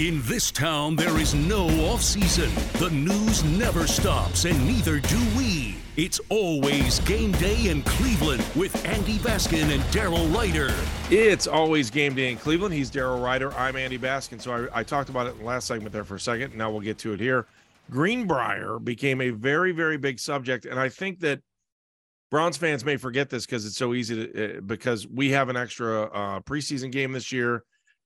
In this town, there is no off season. The news never stops, and neither do we. It's always game day in Cleveland with Andy Baskin and Daryl Ruiter. It's always game day in Cleveland. He's Daryl Ruiter. I'm Andy Baskin. So I, I, talked about it in the last segment there for a second. Now we'll get to it here. Greenbrier became a very, very big subject. And I think that Browns fans may forget this because it's so easy to, uh, because we have an extra uh, preseason game this year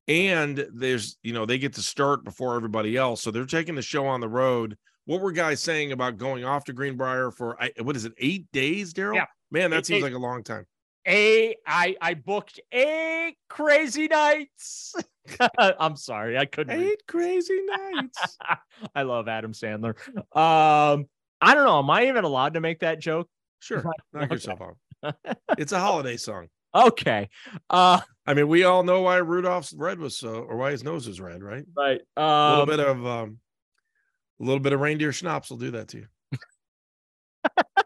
and there's you know they get to start before everybody else. So they're taking the show on the road. What were guys saying about going off to greenbrier for what is it eight days daryl? Yeah. man that eight, seems like a long time. A i i booked eight crazy nights. I'm sorry i couldn't eight read. crazy nights. I love adam sandler. Um i don't know. Am i even allowed to make that joke? Sure. Knock okay. yourself out it's a holiday song Okay. Uh I mean, we all know why Rudolph's red was so, or why his nose was red, right? Right. Um, a little um, bit of um, a little bit of reindeer schnapps will do that to you.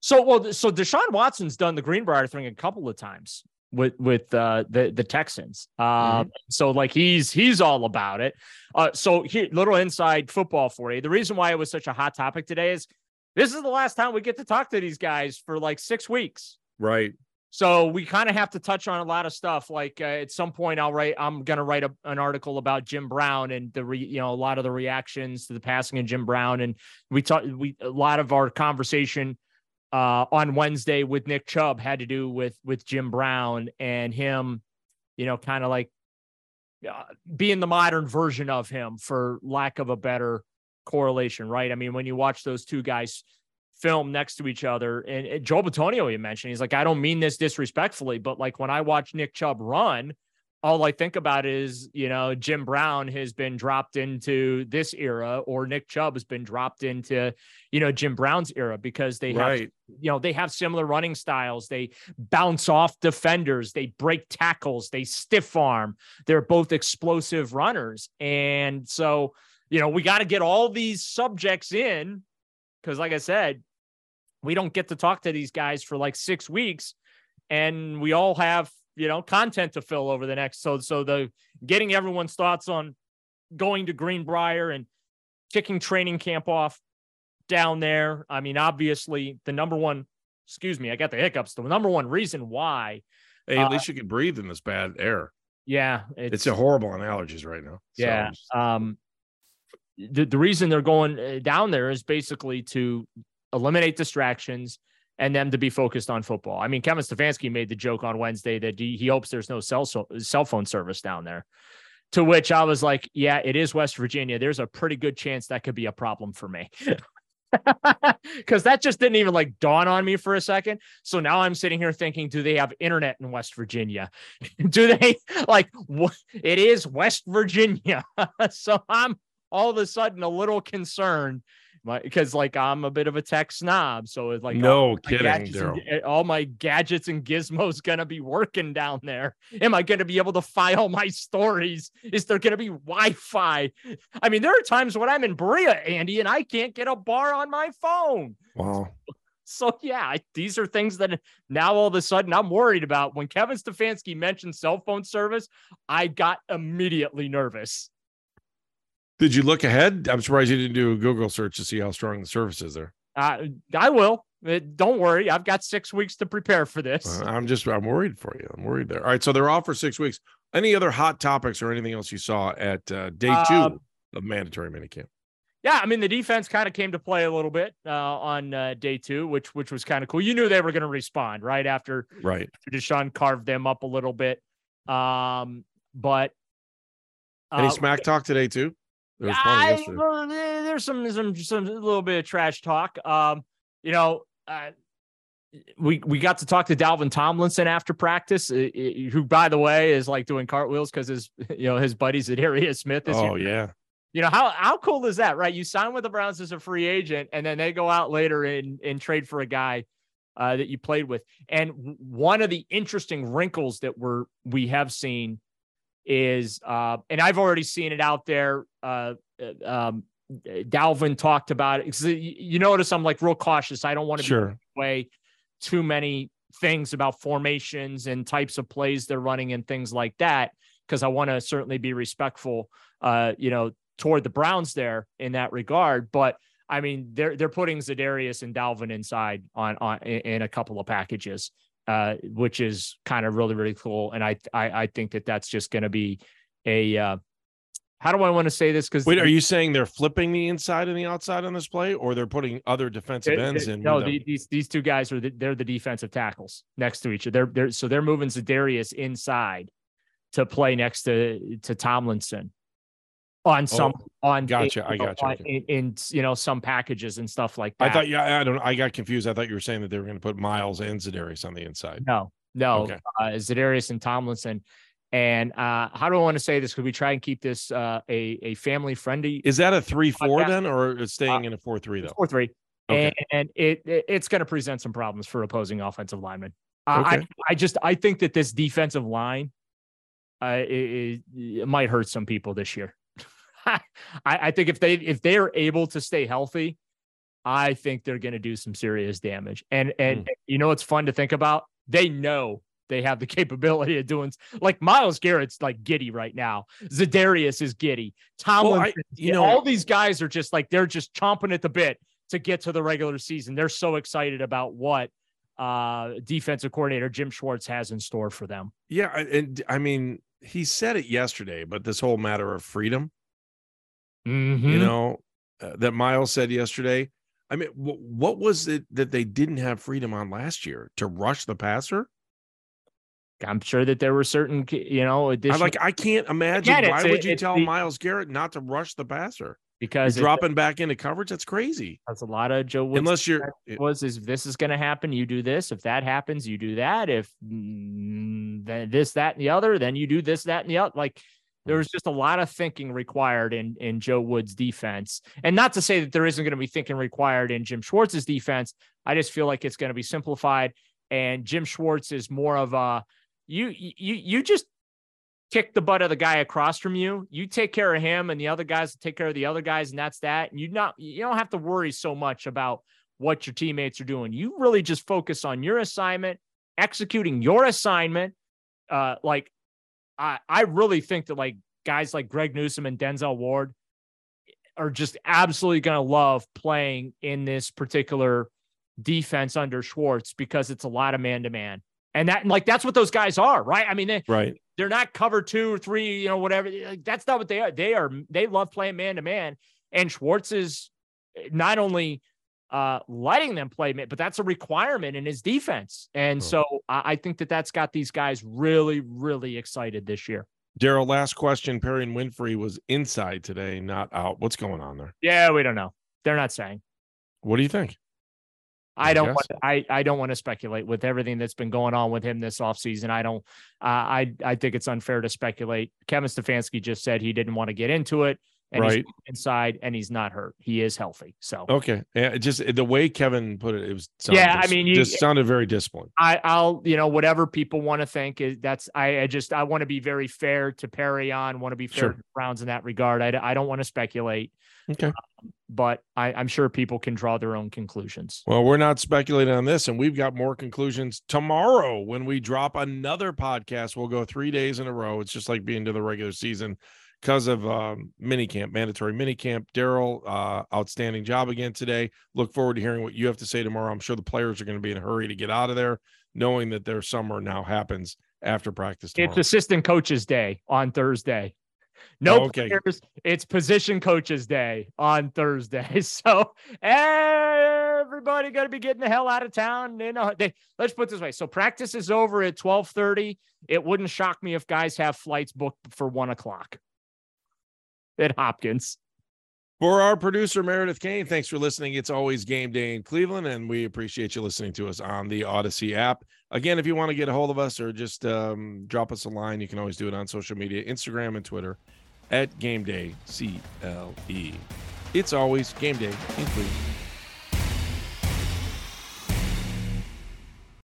so well, so Deshaun Watson's done the Greenbrier thing a couple of times with with uh, the the Texans. Um, mm-hmm. so like he's he's all about it. Uh, so here, little inside football for you. The reason why it was such a hot topic today is this is the last time we get to talk to these guys for like six weeks. Right. So we kind of have to touch on a lot of stuff. Like uh, at some point, I'll write. I'm gonna write a, an article about Jim Brown and the re, you know a lot of the reactions to the passing of Jim Brown. And we talked. We a lot of our conversation uh, on Wednesday with Nick Chubb had to do with with Jim Brown and him, you know, kind of like uh, being the modern version of him, for lack of a better correlation, right? I mean, when you watch those two guys film next to each other. And, and Joel Bitonio, you mentioned, he's like, I don't mean this disrespectfully, but like when I watch Nick Chubb run, all I think about is, you know, Jim Brown has been dropped into this era, or Nick Chubb has been dropped into, you know, Jim Brown's era because they right. have, you know, they have similar running styles. They bounce off defenders, they break tackles, they stiff arm. They're both explosive runners. And so, you know, we got to get all these subjects in because, like I said, we don't get to talk to these guys for like six weeks and we all have you know content to fill over the next so so the getting everyone's thoughts on going to greenbrier and kicking training camp off down there i mean obviously the number one excuse me i got the hiccups the number one reason why hey at uh, least you can breathe in this bad air. Yeah it's, it's a horrible on allergies right now yeah so um the, the reason they're going uh, down there is basically to eliminate distractions, and them to be focused on football. I mean, Kevin Stefanski made the joke on Wednesday that he, hopes there's no cell cell phone service down there. To which I was like, yeah, it is West Virginia. There's a pretty good chance that could be a problem for me. Because that just didn't even like dawn on me for a second. So now I'm sitting here thinking, do they have internet in West Virginia? do they like what? It is West Virginia. so I'm all of a sudden a little concerned because like I'm a bit of a tech snob, so it's like no oh, kidding, and, all my gadgets and gizmos gonna be working down there. Am I gonna be able to file my stories? Is there gonna be Wi-Fi? I mean, there are times when I'm in Berea, Andy, and I can't get a bar on my phone. Wow. So yeah, these are things that now all of a sudden I'm worried about. When Kevin Stefanski mentioned cell phone service, I got immediately nervous. Did you look ahead? I'm surprised you didn't do a Google search to see how strong the service is there. Uh, I will. Uh, don't worry. I've got six weeks to prepare for this. Uh, I'm just, I'm worried for you. I'm worried there. All right. So they're off for six weeks. Any other hot topics or anything else you saw at uh, day two um, of mandatory minicamp? Yeah, I mean the defense kind of came to play a little bit uh, on uh, day two, which which was kind of cool. You knew they were going to respond right after right after Deshaun carved them up a little bit. Um, but any uh, smack talk today too? There's I, there's some some some a little bit of trash talk. Um, you know, uh, we we got to talk to Dalvin Tomlinson after practice, uh, who by the way is like doing cartwheels because his you know his buddies Za'Darius Smith is. Oh here. yeah. You know how how cool is that, right? You sign with the Browns as a free agent, and then they go out later and and trade for a guy uh, that you played with. And one of the interesting wrinkles that we're we have seen is, uh, and I've already seen it out there. Uh, uh um, Dalvin talked about it. You notice I'm like real cautious. I don't want to sure. away too many things about formations and types of plays they're running and things like that because I want to certainly be respectful, uh, you know, toward the Browns there in that regard. But I mean, they're they're putting Za'Darius and Dalvin inside on on in a couple of packages, uh, which is kind of really really cool. And I I, I think that that's just going to be a uh, how do I want to say this? Because wait, are you saying they're flipping the inside and the outside on this play, or they're putting other defensive ends in? No, the, these these two guys are the, they're the defensive tackles next to each other. They're they're so they're moving Za'Darius inside to play next to to Tomlinson on some oh, on gotcha i got you in, in, you know some packages and stuff like that i thought yeah i don't i got confused i thought you were saying that they were going to put Myles and Za'Darius on the inside no no okay. uh, Za'Darius and tomlinson and uh, how do I want to say this? Could we try and keep this uh, a a family friendly? Is that a three four then, or it's staying uh, in a four three though? Four three, okay. and, and it, it, it's going to present some problems for opposing offensive linemen. Uh, okay. I I just I think that this defensive line, uh, it, it might hurt some people this year. I, I think if they if they are able to stay healthy, I think they're going to do some serious damage. And and mm. you know it's fun to think about? They know they have the capability of doing like Myles Garrett's like giddy right now. Za'Darius is giddy. Tomlin, well, I, you know, all these guys are just like they're just chomping at the bit to get to the regular season. They're so excited about what uh defensive coordinator Jim Schwartz has in store for them. Yeah, and I mean, he said it yesterday, but this whole matter of freedom, mm-hmm. you know, uh, that Myles said yesterday. I mean, w- what was it that they didn't have freedom on last year to rush the passer? I'm sure that there were certain, you know, additional. I like I can't imagine why would you tell the, Myles Garrett not to rush the passer because dropping back into coverage. That's crazy. That's a lot of Joe. Woods Unless you're was is this is going to happen, you do this. If that happens, you do that. If mm, then this, that, and the other, then you do this, that, and the other. Like there was just a lot of thinking required in in Joe Woods' defense, and not to say that there isn't going to be thinking required in Jim Schwartz's defense. I just feel like it's going to be simplified, and Jim Schwartz is more of a you you you just kick the butt of the guy across from you. You take care of him, and the other guys take care of the other guys, and that's that. And you not you don't have to worry so much about what your teammates are doing. You really just focus on your assignment, executing your assignment. Uh, like I I really think that like guys like Greg Newsom and Denzel Ward are just absolutely going to love playing in this particular defense under Schwartz because it's a lot of man to man. And that like that's what those guys are, right? I mean, they, right. They're not cover two or three, you know, whatever. Like, that's not what they are. They are they love playing man to man. And Schwartz is not only uh, letting them play, but that's a requirement in his defense. And so I, I think that that's got these guys really, really excited this year. Daryl, last question. Perrion Winfrey was inside today, not out. What's going on there? Yeah, we don't know. They're not saying. What do you think? I don't want I, I don't want to speculate with everything that's been going on with him this offseason. I don't uh, I I think it's unfair to speculate. Kevin Stefanski just said he didn't want to get into it and right. he's inside and he's not hurt. He is healthy. So okay, yeah, just the way Kevin put it, it was yeah. I mean, you, just sounded very disciplined. I, I'll you know whatever people want to think is that's I, I just I want to be very fair to Perrion Want to be fair sure. to Browns in that regard. I I don't want to speculate. Okay. Um, but I, I'm sure people can draw their own conclusions. Well, we're not speculating on this, and we've got more conclusions tomorrow when we drop another podcast. We'll go three days in a row. It's just like being to the regular season because of um, minicamp, mandatory minicamp. Daryl, uh, outstanding job again today. Look forward to hearing what you have to say tomorrow. I'm sure the players are going to be in a hurry to get out of there, knowing that their summer now happens after practice. Tomorrow. It's assistant coaches day on Thursday. No oh, okay. players. It's position coaches day on Thursday. So everybody got to be getting the hell out of town. You know, they, let's put this way. So practice is over at twelve thirty. It wouldn't shock me if guys have flights booked for one o'clock at Hopkins. For our producer, Meredith Kane, thanks for listening. It's always game day in Cleveland, and we appreciate you listening to us on the Audacy app. Again, if you want to get a hold of us or just um, drop us a line, you can always do it on social media Instagram and Twitter at Game Day CLE. It's always game day in Cleveland.